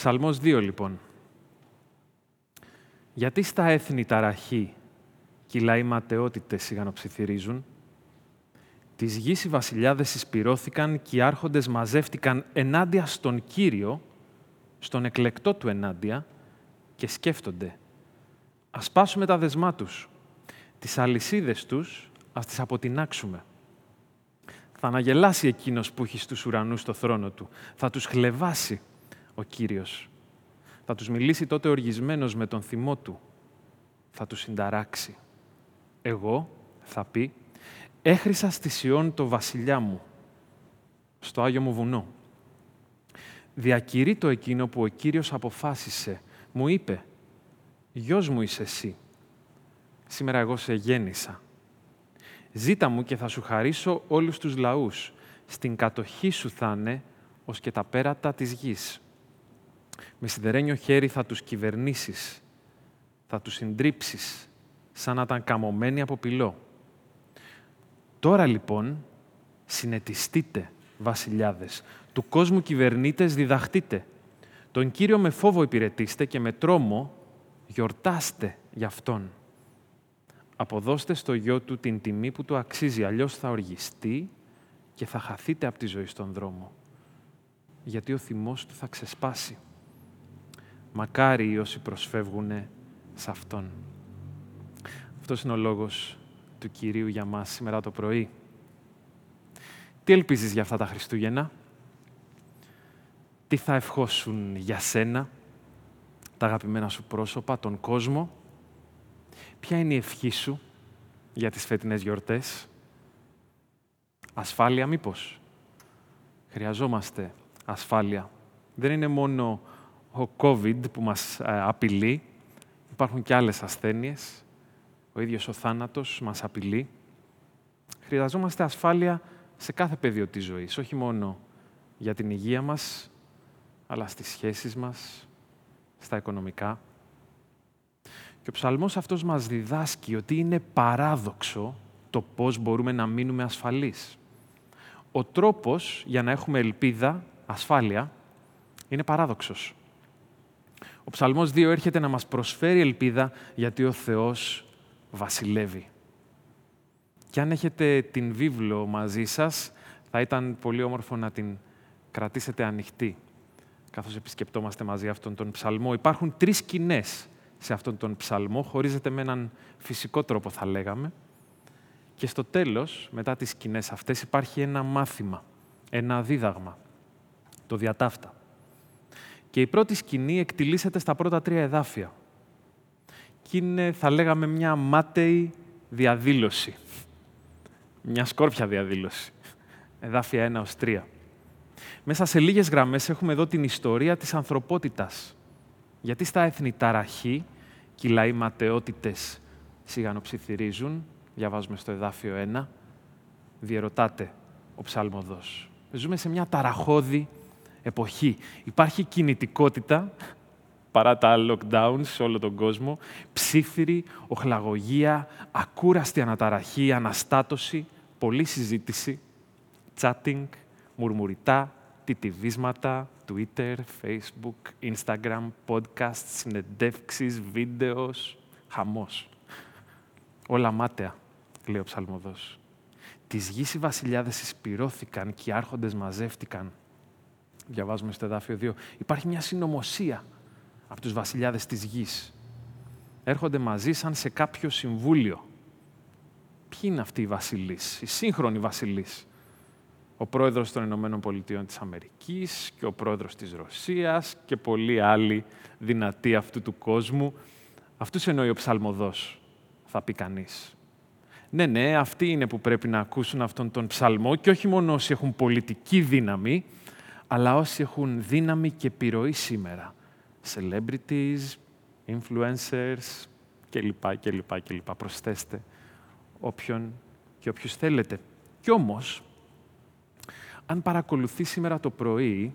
Ψαλμός 2 λοιπόν. Γιατί στα έθνη ταραχή και οι λαοί ματαιότητες σιγανοψιθυρίζουν, τις γης οι βασιλιάδες εισπυρώθηκαν και οι άρχοντες μαζεύτηκαν ενάντια στον Κύριο, στον εκλεκτό του ενάντια και σκέφτονται. Ας πάσουμε τα δεσμά τους. Τις αλυσίδες τους ας τις αποτινάξουμε. Θα αναγελάσει εκείνος που έχει στους ουρανούς το θρόνο του. Θα τους χλεβάσει ο Κύριος. Θα τους μιλήσει τότε οργισμένος με τον θυμό του. Θα τους συνταράξει. Εγώ, θα πει, έχρισα στη Σιών το βασιλιά μου, στο Άγιο μου βουνό. Διακηρύττω εκείνο που ο Κύριος αποφάσισε. Μου είπε, «Γιος μου είσαι εσύ. Σήμερα εγώ σε γέννησα. Ζήτα μου και θα σου χαρίσω όλους τους λαούς. Στην κατοχή σου θα είναι ως και τα πέρατα της γης. Με σιδερένιο χέρι θα τους κυβερνήσεις. Θα τους συντρίψεις σαν να ήταν καμωμένοι από πυλό. Τώρα λοιπόν συνετιστείτε, βασιλιάδες, του κόσμου κυβερνήτες διδαχτείτε. Τον Κύριο με φόβο υπηρετήστε και με τρόμο γιορτάστε γι' Αυτόν. Αποδώστε στο γιο του την τιμή που του αξίζει, αλλιώς θα οργιστεί και θα χαθείτε από τη ζωή στον δρόμο. Γιατί ο θυμός του θα ξεσπάσει. Μακάρι όσοι προσφεύγουν σε Αυτόν. Αυτός είναι ο λόγος του Κυρίου για μας σήμερα το πρωί. Τι ελπίζεις για αυτά τα Χριστούγεννα; Τι θα ευχόσουν για σένα, τα αγαπημένα σου πρόσωπα, τον κόσμο; Ποια είναι η ευχή σου για τις φετινές γιορτές; Ασφάλεια μήπως; Χρειαζόμαστε ασφάλεια. Δεν είναι μόνο ο COVID που μας ε, απειλεί, υπάρχουν και άλλες ασθένειες ο ίδιος ο θάνατος μας απειλεί. Χρειαζόμαστε ασφάλεια σε κάθε πεδίο της ζωής, όχι μόνο για την υγεία μας, αλλά στις σχέσεις μας, στα οικονομικά. Και ο ψαλμός αυτός μας διδάσκει ότι είναι παράδοξο το πώς μπορούμε να μείνουμε ασφαλείς. Ο τρόπος για να έχουμε ελπίδα, ασφάλεια, είναι παράδοξος. Ο Ψαλμός 2 έρχεται να μας προσφέρει ελπίδα γιατί ο Θεός βασιλεύει. Και αν έχετε την βίβλο μαζί σας, θα ήταν πολύ όμορφο να την κρατήσετε ανοιχτή, καθώς επισκεπτόμαστε μαζί αυτόν τον ψαλμό. Υπάρχουν τρεις σκηνές σε αυτόν τον ψαλμό, χωρίζεται με έναν φυσικό τρόπο θα λέγαμε. Και στο τέλος, μετά τις σκηνές αυτές, υπάρχει ένα μάθημα, ένα δίδαγμα, το διατάφτα. Και η πρώτη σκηνή εκτιλήσεται στα πρώτα τρία εδάφια και είναι, θα λέγαμε, μια μάταιη διαδήλωση. Μια σκόρπια διαδήλωση. Εδάφια 1 ως 3. Μέσα σε λίγες γραμμές έχουμε εδώ την ιστορία της ανθρωπότητας. Γιατί στα έθνη ταραχή και οι λαοί ματαιότητες σιγανοψιθυρίζουν, διαβάζουμε στο εδάφιο 1, διερωτάται ο ψαλμοδός. Ζούμε σε μια ταραχώδη εποχή. Υπάρχει κινητικότητα, παρά τα lockdowns σε όλο τον κόσμο, ψήφιρη, οχλαγωγία, ακούραστη αναταραχή, αναστάτωση, πολλή συζήτηση, chatting, μουρμουριτά, τιτιβίσματα, Twitter, Facebook, Instagram, podcast, συνεντεύξεις, βίντεος, χαμός. Όλα μάταια, λέει ο ψαλμοδός. Τις γης οι βασιλιάδες εισπυρώθηκαν και οι άρχοντες μαζεύτηκαν. Διαβάζουμε στο εδάφιο 2. Υπάρχει μια συνωμοσία από τους βασιλιάδες της γης. Έρχονται μαζί σαν σε κάποιο συμβούλιο. Ποιοι είναι αυτοί οι βασιλείς, οι σύγχρονοι βασιλείς; Ο πρόεδρος των Ηνωμένων Πολιτειών της Αμερικής και ο πρόεδρος της Ρωσίας και πολλοί άλλοι δυνατοί αυτού του κόσμου. Αυτούς εννοεί ο ψαλμοδός, θα πει κανείς. Ναι, ναι, αυτοί είναι που πρέπει να ακούσουν αυτόν τον ψαλμό και όχι μόνο όσοι έχουν πολιτική δύναμη, αλλά όσοι έχουν δύναμη και επιρροή σήμερα celebrities, influencers κλπ. κλπ, κλπ. Προσθέστε όποιον και όποιους θέλετε. Κι όμως, αν παρακολουθεί σήμερα το πρωί,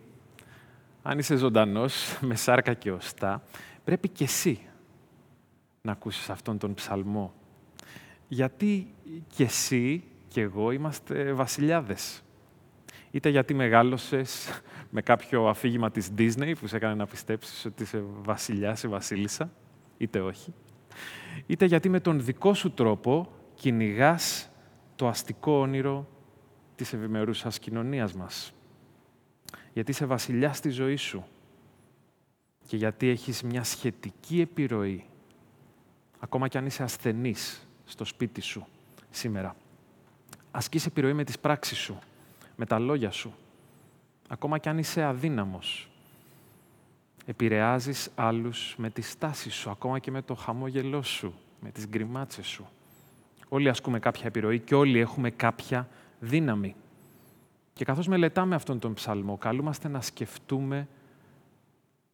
αν είσαι ζωντανός, με σάρκα και οστά, πρέπει και εσύ να ακούσεις αυτόν τον ψαλμό. Γιατί και εσύ και εγώ είμαστε βασιλιάδες. Είτε γιατί μεγάλωσες με κάποιο αφήγημα της Disney που σε έκανε να πιστέψεις ότι είσαι βασιλιάς ή βασίλισσα, είτε όχι, είτε γιατί με τον δικό σου τρόπο κυνηγάς το αστικό όνειρο της ευημερούσας κοινωνίας μας. Γιατί είσαι βασιλιά στη ζωή σου και γιατί έχεις μια σχετική επιρροή, ακόμα κι αν είσαι ασθενής στο σπίτι σου σήμερα. Ασκείς επιρροή με τις πράξεις σου, με τα λόγια σου, ακόμα κι αν είσαι αδύναμος. Επηρεάζεις άλλους με τη στάση σου, ακόμα και με το χαμόγελό σου, με τις γκριμάτσες σου. Όλοι ασκούμε κάποια επιρροή και όλοι έχουμε κάποια δύναμη. Και καθώς μελετάμε αυτόν τον ψαλμό, καλούμαστε να σκεφτούμε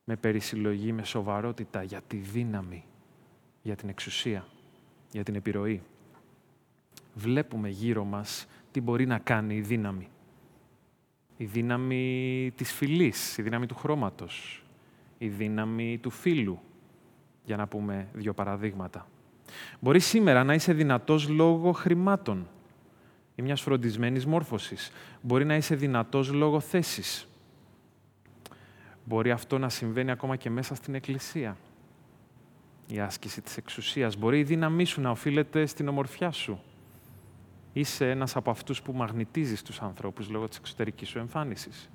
με περισυλλογή, με σοβαρότητα για τη δύναμη, για την εξουσία, για την επιρροή. Βλέπουμε γύρω μας τι μπορεί να κάνει η δύναμη. Η δύναμη της φυλής, η δύναμη του χρώματος, η δύναμη του φίλου, για να πούμε δύο παραδείγματα. Μπορείς σήμερα να είσαι δυνατός λόγω χρημάτων ή μιας φροντισμένης μόρφωσης. Μπορεί να είσαι δυνατός λόγω θέσης. Μπορεί αυτό να συμβαίνει ακόμα και μέσα στην Εκκλησία. Η άσκηση της εξουσίας. Μπορεί η δύναμή σου να οφείλεται στην ομορφιά σου. Είσαι ένας από αυτούς που μαγνητίζεις τους ανθρώπους λόγω της εξωτερικής σου εμφάνισης.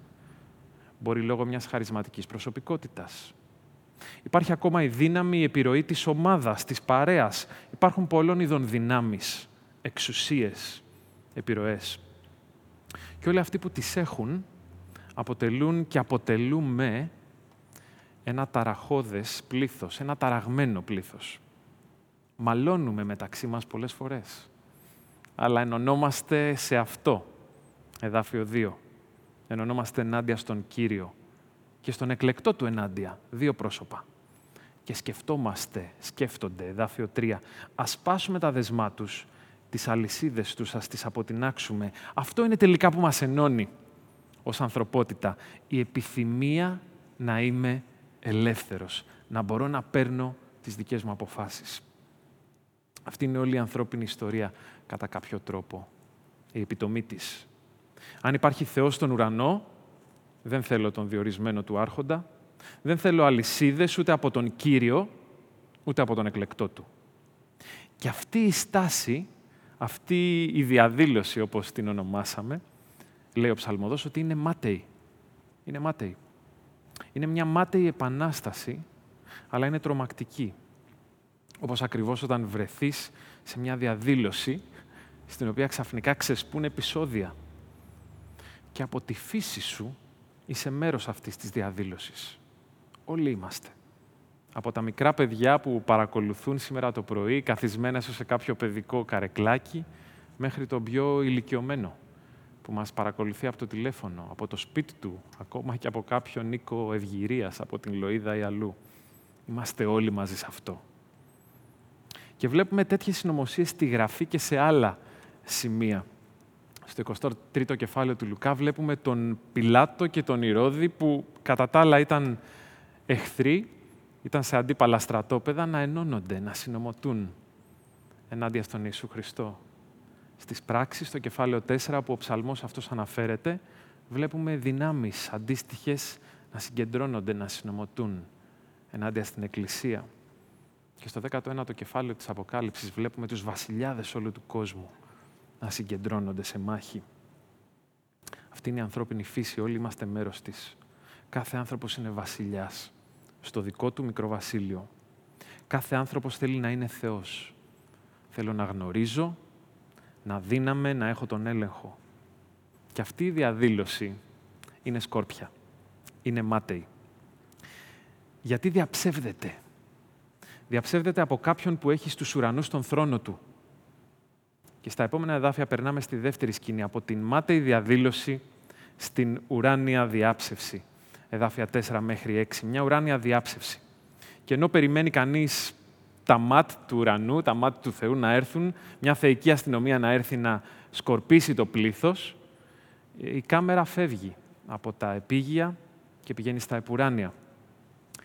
Μπορεί λόγω μιας χαρισματικής προσωπικότητας. Υπάρχει ακόμα η δύναμη, η επιρροή της ομάδας, της παρέας. Υπάρχουν πολλών ειδών δυνάμεις, εξουσίες, επιρροές. Και όλοι αυτοί που τις έχουν αποτελούν και αποτελούμε ένα ταραχώδες πλήθος, ένα ταραγμένο πλήθος. Μαλώνουμε μεταξύ μας πολλές φορές, αλλά ενωνόμαστε σε αυτό, εδάφιο 2. Ενωνόμαστε ενάντια στον Κύριο και στον εκλεκτό του ενάντια, δύο πρόσωπα. Και σκεφτόμαστε, σκέφτονται, εδάφιο 3, ας πάσουμε τα δεσμά τους, τις αλυσίδες τους, ας τις αποτινάξουμε. Αυτό είναι τελικά που μας ενώνει ως ανθρωπότητα. Η επιθυμία να είμαι ελεύθερος, να μπορώ να παίρνω τις δικές μου αποφάσεις. Αυτή είναι όλη η ανθρώπινη ιστορία κατά κάποιο τρόπο, η επιτομή της. Αν υπάρχει Θεός στον ουρανό, δεν θέλω τον διορισμένο του άρχοντα, δεν θέλω αλυσίδες ούτε από τον Κύριο, ούτε από τον εκλεκτό του. Και αυτή η στάση, αυτή η διαδήλωση, όπως την ονομάσαμε, λέει ο ψαλμοδός, ότι είναι μάταιη. Είναι μάταιη. Είναι μια μάταιη επανάσταση, αλλά είναι τρομακτική. Όπως ακριβώς όταν βρεθείς σε μια διαδήλωση, στην οποία ξαφνικά ξεσπούν επεισόδια. Και από τη φύση σου είσαι μέρος αυτής της διαδήλωσης. Όλοι είμαστε. Από τα μικρά παιδιά που παρακολουθούν σήμερα το πρωί, καθισμένα σε κάποιο παιδικό καρεκλάκι, μέχρι τον πιο ηλικιωμένο που μας παρακολουθεί από το τηλέφωνο, από το σπίτι του, ακόμα και από κάποιον Νίκο Ευγυρίας, από την Λοΐδα ή αλλού. Είμαστε όλοι μαζί σε αυτό. Και βλέπουμε τέτοιες συνωμοσίες στη Γραφή και σε άλλα σημεία στο 23ο κεφάλαιο του Λουκά βλέπουμε τον Πιλάτο και τον Ηρώδη που κατά τα άλλα ήταν εχθροί, ήταν σε αντίπαλα στρατόπεδα, να ενώνονται, να συνομωτούν ενάντια στον Ιησού Χριστό. Στις πράξεις, στο κεφάλαιο 4 που ο ψαλμός αυτός αναφέρεται, βλέπουμε δυνάμεις αντίστοιχες να συγκεντρώνονται, να συνομωτούν ενάντια στην Εκκλησία. Και στο 19ο κεφάλαιο της Αποκάλυψης βλέπουμε τους βασιλιάδες όλου του κόσμου να συγκεντρώνονται σε μάχη. Αυτή είναι η ανθρώπινη φύση, όλοι είμαστε μέρος της. Κάθε άνθρωπος είναι βασιλιάς στο δικό του μικρό βασίλειο. Κάθε άνθρωπος θέλει να είναι Θεός. Θέλω να γνωρίζω, να δύναμαι, να έχω τον έλεγχο. Και αυτή η διαδήλωση είναι σκόρπια. Είναι μάταιη. Γιατί διαψεύδεται; Διαψεύδεται από κάποιον που έχει στους ουρανούς τον θρόνο του. Και στα επόμενα εδάφια περνάμε στη δεύτερη σκηνή, από την μάταιη διαδήλωση στην ουράνια διάψευση. Εδάφια 4 μέχρι 6. Μια ουράνια διάψευση. Και ενώ περιμένει κανείς τα μάτ του ουρανού, τα μάτ του Θεού να έρθουν, μια θεϊκή αστυνομία να έρθει να σκορπίσει το πλήθος, η κάμερα φεύγει από τα επίγεια και πηγαίνει στα επουράνια.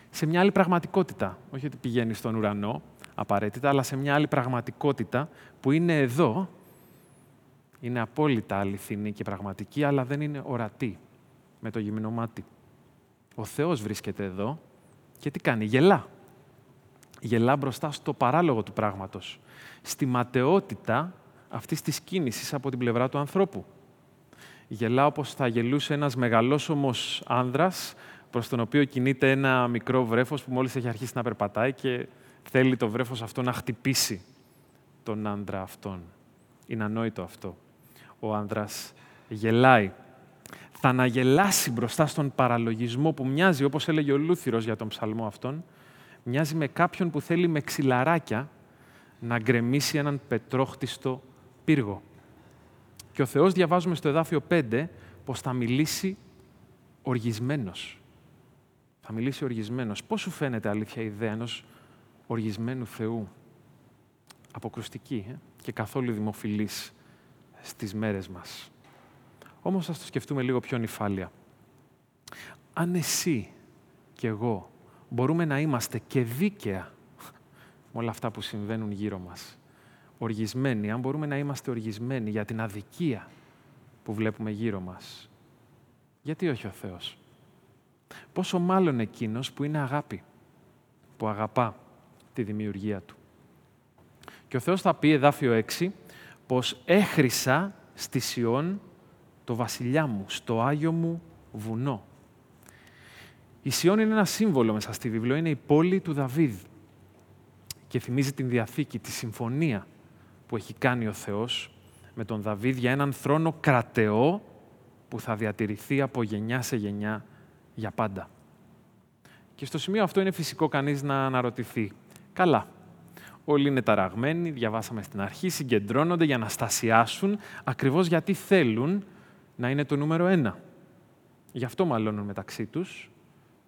Σε μια άλλη πραγματικότητα, όχι ότι πηγαίνει στον ουρανό, απαραίτητα, αλλά σε μια άλλη πραγματικότητα που είναι εδώ, Είναι απόλυτα αληθινή και πραγματική, αλλά δεν είναι ορατή με το γυμνό μάτι. Ο Θεός βρίσκεται εδώ και τι κάνει, γελά. Γελά μπροστά στο παράλογο του πράγματος, στη ματαιότητα αυτής της κίνησης από την πλευρά του ανθρώπου. Γελά όπως θα γελούσε ένας μεγαλόσωμος άνδρας προς τον οποίο κινείται ένα μικρό βρέφος που μόλις έχει αρχίσει να περπατάει και θέλει το βρέφος αυτό να χτυπήσει τον άνδρα αυτόν. Είναι ανόητο αυτό. Ο άνδρας γελάει. Θα αναγελάσει μπροστά στον παραλογισμό που μοιάζει, όπως έλεγε ο Λούθυρος για τον ψαλμό αυτόν, μοιάζει με κάποιον που θέλει με ξυλαράκια να γκρεμίσει έναν πετρόχτιστο πύργο. Και ο Θεός διαβάζουμε στο εδάφιο 5 πως θα μιλήσει οργισμένος. Θα μιλήσει οργισμένος. Πώς σου φαίνεται αλήθεια η ιδέα ενός οργισμένου Θεού. Αποκρουστική ε; και καθόλου δημοφιλής στις μέρες μας. Όμως ας το σκεφτούμε λίγο πιο νυφάλια. Αν εσύ και εγώ μπορούμε να είμαστε και δίκαια με όλα αυτά που συμβαίνουν γύρω μας, οργισμένοι, αν μπορούμε να είμαστε οργισμένοι για την αδικία που βλέπουμε γύρω μας, γιατί όχι ο Θεός; Πόσο μάλλον εκείνος που είναι αγάπη, που αγαπά τη δημιουργία του. Και ο Θεός θα πει, εδάφιο 6, πως έχρισα στη Σιών το βασιλιά μου, στο Άγιο μου βουνό. Η Σιών είναι ένα σύμβολο μέσα στη βιβλίο, είναι η πόλη του Δαβίδ και θυμίζει την Διαθήκη, τη συμφωνία που έχει κάνει ο Θεός με τον Δαβίδ για έναν θρόνο κρατεό που θα διατηρηθεί από γενιά σε γενιά για πάντα. Και στο σημείο αυτό είναι φυσικό κανείς να αναρωτηθεί. Καλά, όλοι είναι ταραγμένοι, διαβάσαμε στην αρχή, συγκεντρώνονται για να στασιάσουν ακριβώς γιατί θέλουν να είναι το νούμερο ένα. Γι' αυτό μαλώνουν μεταξύ τους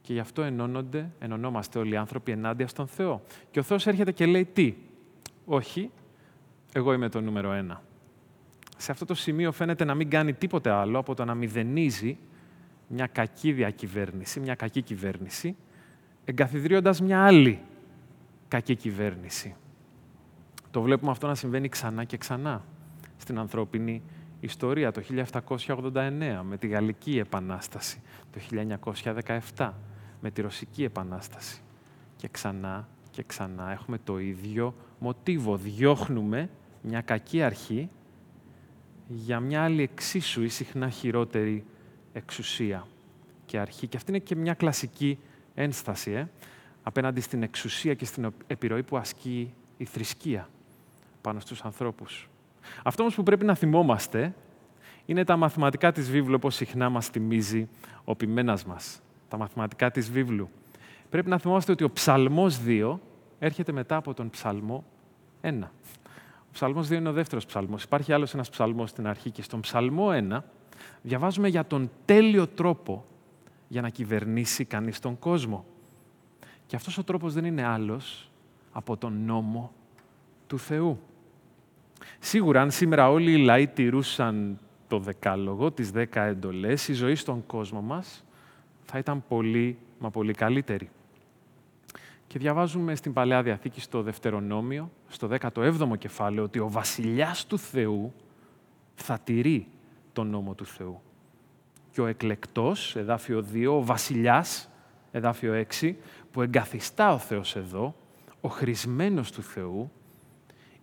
και γι' αυτό ενώνονται, ενωνόμαστε όλοι οι άνθρωποι ενάντια στον Θεό. Και ο Θεός έρχεται και λέει τι; Όχι, εγώ είμαι το νούμερο ένα. Σε αυτό το σημείο φαίνεται να μην κάνει τίποτε άλλο από το να μηδενίζει μια κακή διακυβέρνηση, μια κακή κυβέρνηση, εγκαθιδρύοντας μια άλλη κακή κυβέρνηση. Το βλέπουμε αυτό να συμβαίνει ξανά και ξανά στην ανθρώπινη ιστορία το 1789 με τη Γαλλική Επανάσταση, το 1917 με τη Ρωσική Επανάσταση. Και ξανά και ξανά έχουμε το ίδιο μοτίβο. Διώχνουμε μια κακή αρχή για μια άλλη εξίσου ή συχνά χειρότερη εξουσία και αρχή. Και αυτή είναι και μια κλασική ένσταση ε, απέναντι στην εξουσία και στην επιρροή που ασκεί η θρησκεία πάνω στους ανθρώπους. Αυτό όμως που πρέπει να θυμόμαστε είναι τα μαθηματικά της βίβλου, όπως συχνά μας θυμίζει ο ποιμένας μας. Τα μαθηματικά της βίβλου. Πρέπει να θυμόμαστε ότι ο ψαλμός 2 έρχεται μετά από τον ψαλμό 1. Ο ψαλμός 2 είναι ο δεύτερος ψαλμός. Υπάρχει άλλος ένας ψαλμός στην αρχή και στον ψαλμό 1 διαβάζουμε για τον τέλειο τρόπο για να κυβερνήσει κανείς τον κόσμο. Και αυτός ο τρόπος δεν είναι άλλος από τον νόμο του Θεού. Σίγουρα, αν σήμερα όλοι οι λαοί τηρούσαν το δεκάλογο, τις δέκα εντολές, η ζωή στον κόσμο μας θα ήταν πολύ, μα πολύ καλύτερη. Και διαβάζουμε στην Παλαιά Διαθήκη στο Δευτερονόμιο, στο 17ο κεφάλαιο, ότι ο βασιλιάς του Θεού θα τηρεί τον νόμο του Θεού. Και ο εκλεκτός, εδάφιο 2, ο βασιλιάς, εδάφιο 6, που εγκαθιστά ο Θεός εδώ, ο χρησμένος του Θεού,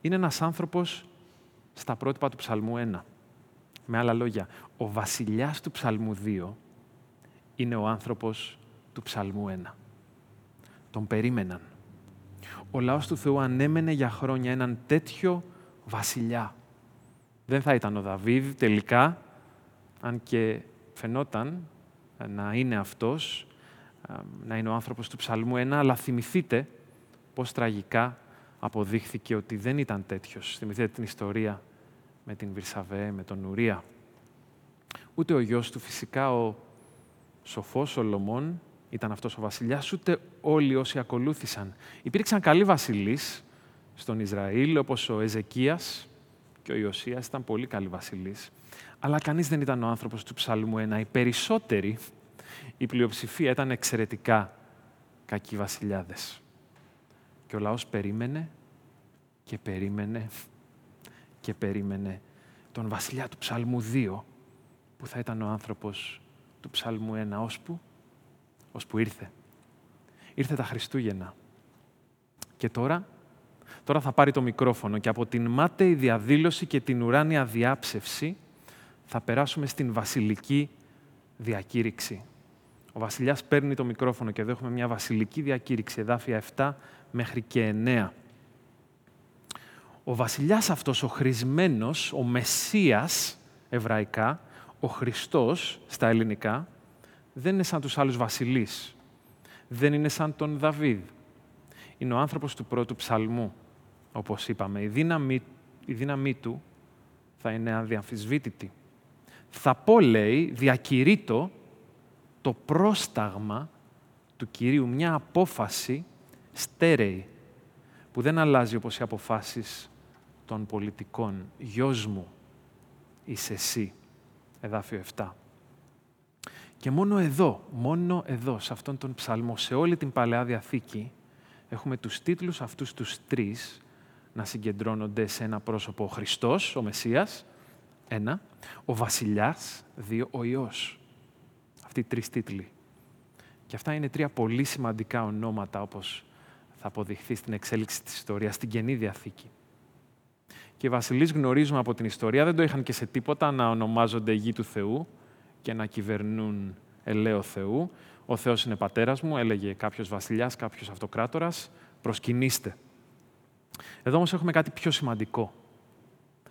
είναι ένας άνθρωπος στα πρότυπα του Ψαλμού 1. Με άλλα λόγια, ο βασιλιάς του Ψαλμού 2 είναι ο άνθρωπος του Ψαλμού 1. Τον περίμεναν. Ο λαός του Θεού ανέμενε για χρόνια έναν τέτοιο βασιλιά. Δεν θα ήταν ο Δαβίδ τελικά, αν και φαινόταν να είναι αυτός, να είναι ο άνθρωπος του Ψαλμού 1, αλλά θυμηθείτε πώς τραγικά αποδείχθηκε ότι δεν ήταν τέτοιος. Θυμηθείτε την ιστορία με την Βυρσαβέ, με τον Ουρία. Ούτε ο γιος του φυσικά, ο σοφός Σολομών, ήταν αυτός ο βασιλιάς, ούτε όλοι όσοι ακολούθησαν. Υπήρξαν καλοί βασιλείς στον Ισραήλ, όπως ο Εζεκίας και ο Ιωσίας ήταν πολύ καλοί βασιλείς. Αλλά κανείς δεν ήταν ο άνθρωπος του Ψαλμού 1. Οι περισσότεροι, η πλειοψηφία ήταν εξαιρετικά κακοί βασιλιάδες. Και ο λαός περίμενε και περίμενε και περίμενε τον βασιλιά του ψαλμού 2, που θα ήταν ο άνθρωπος του ψαλμού 1, ώσπου, ώσπου ήρθε. Ήρθε τα Χριστούγεννα. Και τώρα, τώρα θα πάρει το μικρόφωνο και από την μάταιη διαδήλωση και την ουράνια διάψευση θα περάσουμε στην βασιλική διακήρυξη. Ο βασιλιάς παίρνει το μικρόφωνο και εδώ έχουμε μια βασιλική διακήρυξη, εδάφια 7 μέχρι και 9. Ο βασιλιάς αυτός, ο χρησμένος, ο Μεσσίας εβραϊκά, ο Χριστός στα ελληνικά, δεν είναι σαν τους άλλους βασιλείς. Δεν είναι σαν τον Δαβίδ. Είναι ο άνθρωπος του πρώτου ψαλμού, όπως είπαμε. Η δύναμή, η δύναμή του θα είναι αδιαμφισβήτητη. Θα πω, λέει, διακηρύττω το πρόσταγμα του Κυρίου, μια απόφαση στέρεη, που δεν αλλάζει όπως οι αποφάσεις των πολιτικών. Γιος μου, είσαι εσύ. Εδάφιο 7. Και μόνο εδώ, μόνο εδώ, σε αυτόν τον ψαλμό, σε όλη την Παλαιά Διαθήκη, έχουμε τους τίτλους αυτούς τους τρεις να συγκεντρώνονται σε ένα πρόσωπο. Ο Χριστός, ο Μεσσίας, ένα. Ο Βασιλιάς, δύο. Ο Υιός. Αυτοί οι τρεις τίτλοι. Και αυτά είναι τρία πολύ σημαντικά ονόματα, όπως θα αποδειχθεί στην εξέλιξη της ιστορίας, στην Καινή Διαθήκη. Και οι βασιλείς γνωρίζουμε από την ιστορία, δεν το είχαν και σε τίποτα να ονομάζονται γη του Θεού και να κυβερνούν ελαίο Θεού. Ο Θεός είναι πατέρας μου, έλεγε κάποιος βασιλιάς, κάποιος αυτοκράτορας, προσκυνήστε. Εδώ όμως έχουμε κάτι πιο σημαντικό.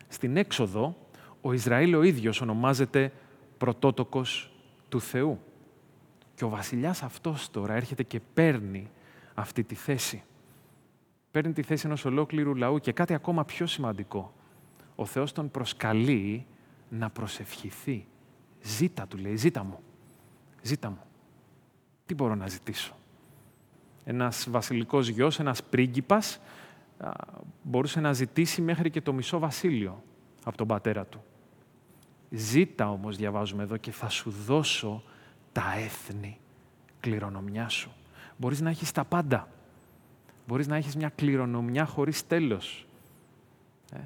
Στην έξοδο, ο Ισραήλ ο ίδιος ονομάζεται πρωτότοκος του Θεού. Και ο βασιλιάς αυτός τώρα έρχεται και παίρνει αυτή τη θέση. Παίρνει τη θέση ενός ολόκληρου λαού και κάτι ακόμα πιο σημαντικό. Ο Θεός τον προσκαλεί να προσευχηθεί. Ζήτα, του λέει, ζήτα μου. Ζήτα μου. Τι μπορώ να ζητήσω; Ένας βασιλικός γιος, ένας πρίγκιπας, μπορούσε να ζητήσει μέχρι και το μισό βασίλειο από τον πατέρα του. Ζήτα όμως, διαβάζουμε εδώ, και θα σου δώσω τα έθνη κληρονομιά σου. Μπορείς να έχεις τα πάντα. Μπορείς να έχεις μια κληρονομιά χωρίς τέλος. Ε,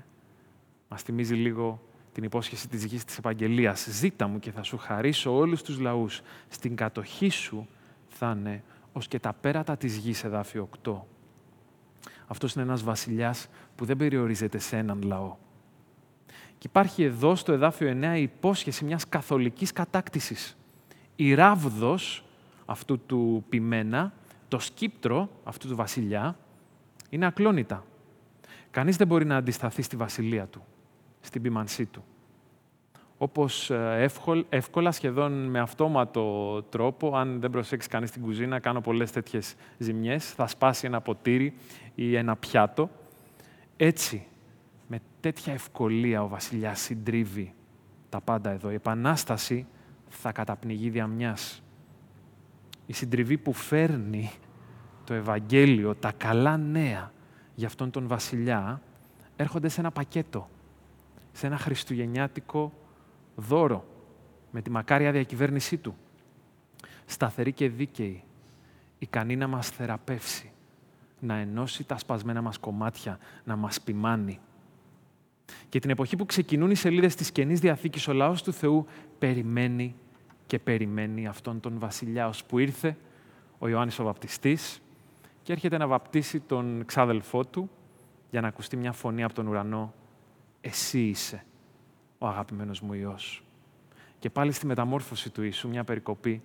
μας θυμίζει λίγο την υπόσχεση της γης της Ευαγγελίας. Ζήτα μου και θα σου χαρίσω όλους τους λαούς. Στην κατοχή σου θα είναι ως και τα πέρατα της γης, εδάφιο 8. Αυτός είναι ένας βασιλιάς που δεν περιορίζεται σε έναν λαό. Και υπάρχει εδώ στο εδάφιο 9 η υπόσχεση μιας καθολικής κατάκτησης. Η ράβδος αυτού του ποιμένα, το σκύπτρο αυτού του βασιλιά, είναι ακλόνητα. Κανείς δεν μπορεί να αντισταθεί στη βασιλεία του, στην ποιμανσή του. Όπως ε, εύκολα, σχεδόν με αυτόματο τρόπο, αν δεν προσέξει κανείς την κουζίνα, κάνω πολλές τέτοιες ζημιές, θα σπάσει ένα ποτήρι ή ένα πιάτο. Έτσι, με τέτοια ευκολία ο βασιλιάς συντρίβει τα πάντα εδώ. Η Επανάσταση θα καταπνιγεί δια μιας. Η συντριβή που φέρνει το Ευαγγέλιο, τα καλά νέα για αυτόν τον βασιλιά, έρχονται σε ένα πακέτο, σε ένα χριστουγεννιάτικο δώρο, με τη μακάρια διακυβέρνησή του. Σταθερή και δίκαιη, ικανή να μας θεραπεύσει, να ενώσει τα σπασμένα μας κομμάτια, να μας ποιμάνει. Και την εποχή που ξεκινούν οι σελίδες της Καινής Διαθήκης, ο λαός του Θεού περιμένει και περιμένει αυτόν τον βασιλιά, ως που ήρθε ο Ιωάννης ο Βαπτιστής και έρχεται να βαπτίσει τον ξάδελφό του για να ακουστεί μια φωνή από τον ουρανό «Εσύ είσαι ο αγαπημένος μου Υιός». Και πάλι στη μεταμόρφωση του Ιησού, μια περικοπή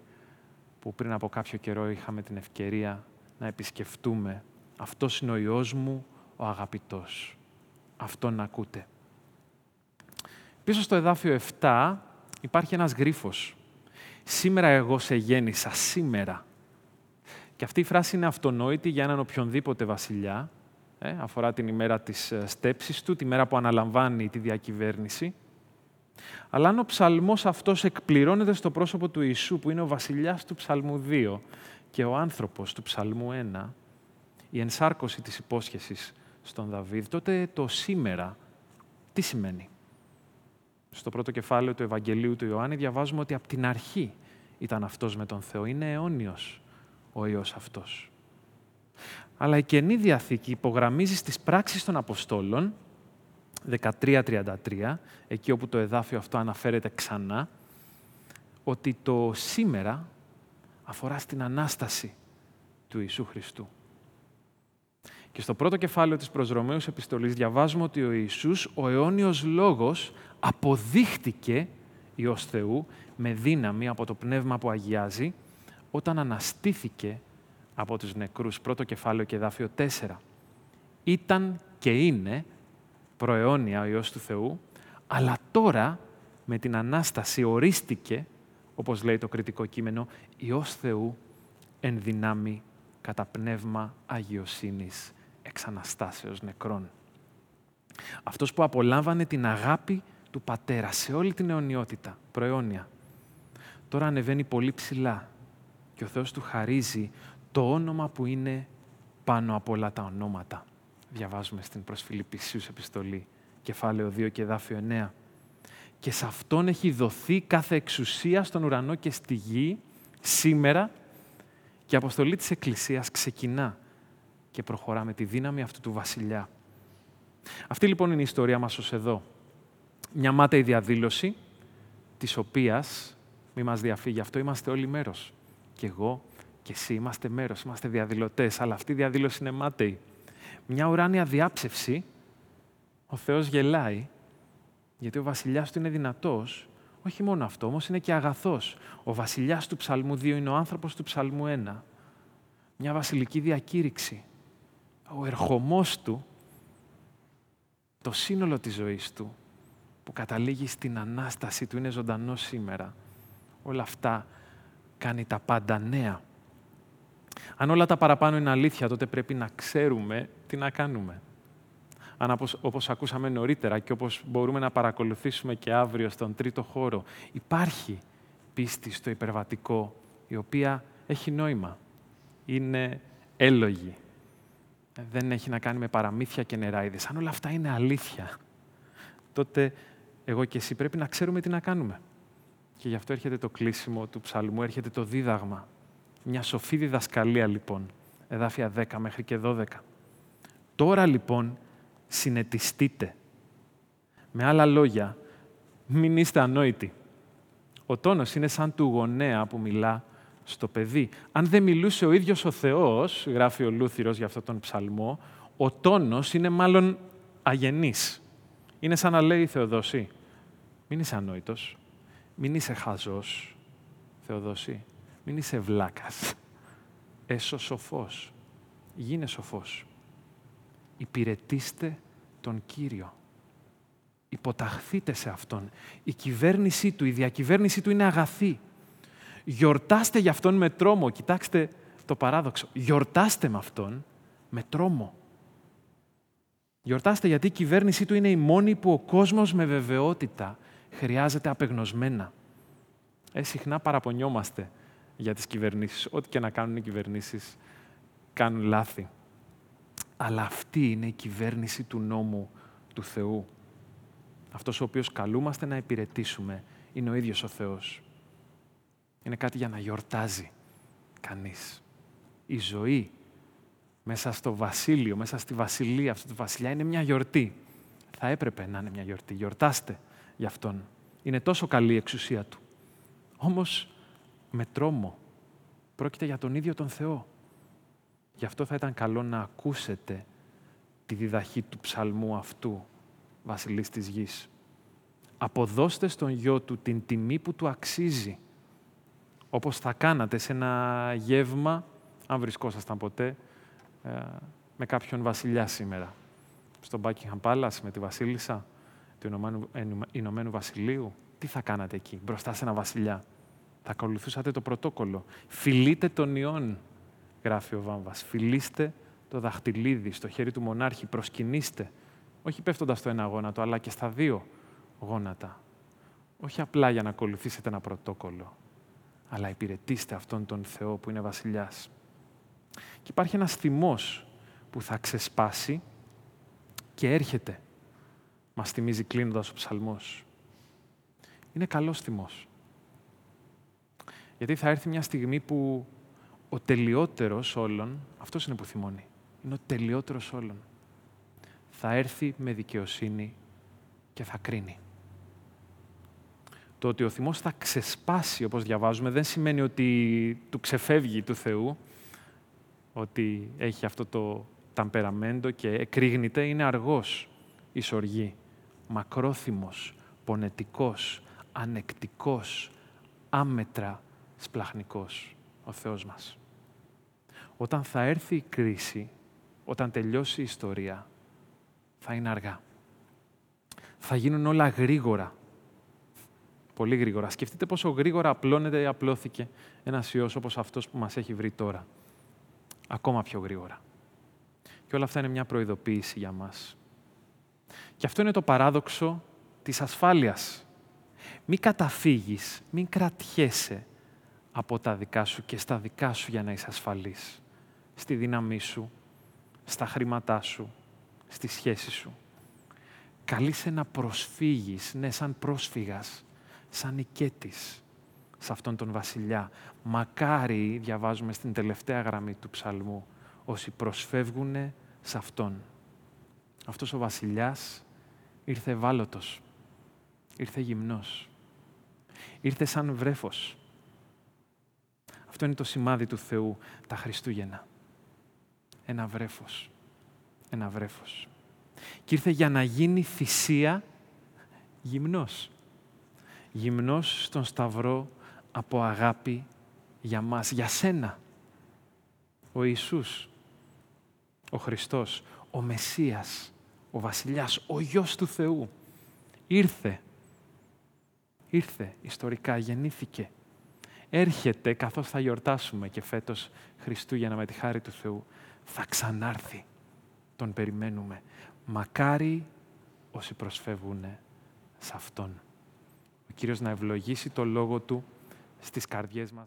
που πριν από κάποιο καιρό είχαμε την ευκαιρία να επισκεφτούμε. Αυτός είναι ο Υιός μου, ο αγαπητός. Αυτόν να ακούτε. Πίσω στο εδάφιο 7 υπάρχει ένας γρίφος. Σήμερα εγώ σε γέννησα, σήμερα. Και αυτή η φράση είναι αυτονόητη για έναν οποιονδήποτε βασιλιά. Ε, αφορά την ημέρα της ε, στέψης του, τη μέρα που αναλαμβάνει τη διακυβέρνηση. Αλλά αν ο ψαλμός αυτός εκπληρώνεται στο πρόσωπο του Ιησού, που είναι ο βασιλιάς του ψαλμού 2 και ο άνθρωπος του ψαλμού 1, η ενσάρκωση της υπόσχεσης στον Δαβίδ, τότε το σήμερα τι σημαίνει; Στο πρώτο κεφάλαιο του Ευαγγελίου του Ιωάννη διαβάζουμε ότι από την αρχή ήταν αυτός με τον Θεό. Είναι αιώνιος ο Υιός αυτός. Αλλά η Καινή Διαθήκη υπογραμμίζει στις πράξεις των Αποστόλων 13-33, εκεί όπου το εδάφιο αυτό αναφέρεται ξανά, ότι το σήμερα αφορά στην Ανάσταση του Ιησού Χριστού. Και στο πρώτο κεφάλαιο της προς Ρωμαίους επιστολής διαβάζουμε ότι ο Ιησούς, ο αιώνιος λόγος, αποδείχτηκε Υιός Θεού με δύναμη από το Πνεύμα που αγιάζει, όταν αναστήθηκε από τους νεκρούς. Πρώτο κεφάλαιο και δάφιο 4. Ήταν και είναι προαιώνια ο Υιός του Θεού, αλλά τώρα με την Ανάσταση ορίστηκε, όπως λέει το κριτικό κείμενο, Υιός Θεού εν δυνάμει κατά πνεύμα αγιοσύνης εξ Αναστάσεως νεκρών. Αυτός που απολάμβανε την αγάπη του Πατέρα σε όλη την αιωνιότητα, προαιώνια. Τώρα ανεβαίνει πολύ ψηλά και ο Θεός του χαρίζει το όνομα που είναι πάνω από όλα τα ονόματα. Διαβάζουμε στην προς Φιλιππισίους επιστολή, κεφάλαιο 2 και δάφιο 9. Και σε Αυτόν έχει δοθεί κάθε εξουσία στον ουρανό και στη γη σήμερα και η αποστολή της Εκκλησίας ξεκινά και προχωρά με τη δύναμη αυτού του βασιλιά. Αυτή λοιπόν είναι η ιστορία μας ως εδώ. Μια μάταιη διαδήλωση, της οποίας, μη μας διαφύγει αυτό, είμαστε όλοι μέρος. Και εγώ και εσύ είμαστε μέρος, είμαστε διαδηλωτές, αλλά αυτή η διαδήλωση είναι μάταιη. Μια ουράνια διάψευση, ο Θεός γελάει, γιατί ο βασιλιάς του είναι δυνατός, όχι μόνο αυτό, όμως είναι και αγαθός. Ο βασιλιάς του ψαλμού 2 είναι ο άνθρωπος του ψαλμού 1. Μια βασιλική διακήρυξη. Ο ερχομός του, το σύνολο της ζωής του, που καταλήγει στην Ανάσταση του, είναι ζωντανό σήμερα. Όλα αυτά κάνει τα πάντα νέα. Αν όλα τα παραπάνω είναι αλήθεια, τότε πρέπει να ξέρουμε τι να κάνουμε. Αν όπως, όπως ακούσαμε νωρίτερα και όπως μπορούμε να παρακολουθήσουμε και αύριο στον τρίτο χώρο, υπάρχει πίστη στο υπερβατικό, η οποία έχει νόημα. Είναι έλογη. Δεν έχει να κάνει με παραμύθια και νεράιδες. Αν όλα αυτά είναι αλήθεια, τότε εγώ και εσύ πρέπει να ξέρουμε τι να κάνουμε. Και γι' αυτό έρχεται το κλείσιμο του ψαλμού, έρχεται το δίδαγμα. Μια σοφή διδασκαλία λοιπόν, εδάφια 10 μέχρι και 12. Τώρα λοιπόν συνετιστείτε. Με άλλα λόγια, μην είστε ανόητοι. Ο τόνος είναι σαν του γονέα που μιλά στο παιδί. Αν δεν μιλούσε ο ίδιος ο Θεός, γράφει ο Λούθυρος για αυτόν τον ψαλμό, ο τόνος είναι μάλλον αγενής. Είναι σαν να λέει η Θεοδόση, μην είσαι ανόητος, μην είσαι χαζός, Θεοδόση, μην είσαι βλάκας. Έσω σοφός, γίνε σοφός. Υπηρετήστε τον Κύριο. Υποταχθείτε σε Αυτόν. Η κυβέρνησή Του, η διακυβέρνησή Του είναι αγαθή. Γιορτάστε για Αυτόν με τρόμο. Κοιτάξτε το παράδοξο. Γιορτάστε με Αυτόν με τρόμο. Γιορτάστε γιατί η κυβέρνησή Του είναι η μόνη που ο κόσμος με βεβαιότητα χρειάζεται απεγνωσμένα. Ε, συχνά παραπονιόμαστε για τις κυβερνήσεις. Ό,τι και να κάνουν οι κυβερνήσεις, κάνουν λάθη. Αλλά αυτή είναι η κυβέρνηση του νόμου του Θεού. Αυτός ο οποίος καλούμαστε να υπηρετήσουμε είναι ο ίδιος ο Θεός. Είναι κάτι για να γιορτάζει κανείς. Η ζωή μέσα στο βασίλειο, μέσα στη βασιλεία αυτού του βασιλιά είναι μια γιορτή. Θα έπρεπε να είναι μια γιορτή. Γιορτάστε για Αυτόν. Είναι τόσο καλή η εξουσία Του. Όμως με τρόμο. Πρόκειται για τον ίδιο τον Θεό. Γι' αυτό θα ήταν καλό να ακούσετε τη διδαχή του ψαλμού αυτού, βασιλής της γης. Αποδώστε στον γιο του την τιμή που του αξίζει, όπως θα κάνατε σε ένα γεύμα, αν βρισκόσασταν ποτέ, ε, με κάποιον βασιλιά σήμερα. Στον Buckingham Palace με τη βασίλισσα του Ηνωμένου Βασιλείου. Τι θα κάνατε εκεί, μπροστά σε ένα βασιλιά; Θα ακολουθούσατε το πρωτόκολλο. Φιλείτε τον ιόν, γράφει ο Βάμβας. Φιλήστε το δαχτυλίδι στο χέρι του μονάρχη. Προσκυνήστε. Όχι πέφτοντας στο ένα γόνατο, αλλά και στα δύο γόνατα. Όχι απλά για να ακολουθήσετε ένα πρωτόκολλο, αλλά υπηρετήστε αυτόν τον Θεό που είναι βασιλιάς. Και υπάρχει ένας θυμός που θα ξεσπάσει και έρχεται. Μας θυμίζει κλείνοντας ο ψαλμός. Είναι καλός θυμός. Γιατί θα έρθει μια στιγμή που ο τελειότερος όλων, αυτός είναι που θυμώνει, είναι ο τελειότερος όλων. Θα έρθει με δικαιοσύνη και θα κρίνει. Το ότι ο θυμός θα ξεσπάσει, όπως διαβάζουμε, δεν σημαίνει ότι του ξεφεύγει του Θεού, ότι έχει αυτό το ταμπεραμέντο και εκρήγνεται, είναι αργός η σοργή, μακρόθυμος, πονετικός, ανεκτικός, άμετρα σπλαχνικός ο Θεός μας. Όταν θα έρθει η κρίση, όταν τελειώσει η ιστορία, θα είναι αργά. Θα γίνουν όλα γρήγορα. Πολύ γρήγορα. Σκεφτείτε πόσο γρήγορα απλώνεται ή απλώθηκε ένας ιός όπως αυτός που μας έχει βρει τώρα. Ακόμα πιο γρήγορα. Και όλα αυτά είναι μια προειδοποίηση για μας. Και αυτό είναι το παράδοξο της ασφάλειας. Μην καταφύγεις, μην κρατιέσαι από τα δικά σου και στα δικά σου για να είσαι ασφαλής. Στη δύναμή σου, στα χρήματά σου, στη σχέση σου. Καλείσαι να προσφύγεις, ναι, σαν πρόσφυγας, σαν οικέτης, σε αυτόν τον βασιλιά. Μακάρι, διαβάζουμε στην τελευταία γραμμή του ψαλμού, όσοι προσφεύγουν σε αυτόν. Αυτός ο βασιλιάς ήρθε ευάλωτος, ήρθε γυμνός, ήρθε σαν βρέφος. Αυτό είναι το σημάδι του Θεού τα Χριστούγεννα. Ένα βρέφος. Ένα βρέφος. Και ήρθε για να γίνει θυσία γυμνός. Γυμνός στον Σταυρό από αγάπη για μας, για σένα. Ο Ιησούς, ο Χριστός, ο Μεσσίας, ο Βασιλιάς, ο Γιος του Θεού. Ήρθε. Ήρθε ιστορικά, γεννήθηκε. Έρχεται καθώς θα γιορτάσουμε και φέτος Χριστούγεννα με τη χάρη του Θεού. Θα ξανάρθει. Τον περιμένουμε. Μακάρι όσοι προσφεύγουν σε Αυτόν. Ο Κύριος να ευλογήσει το Λόγο Του στις καρδιές μας.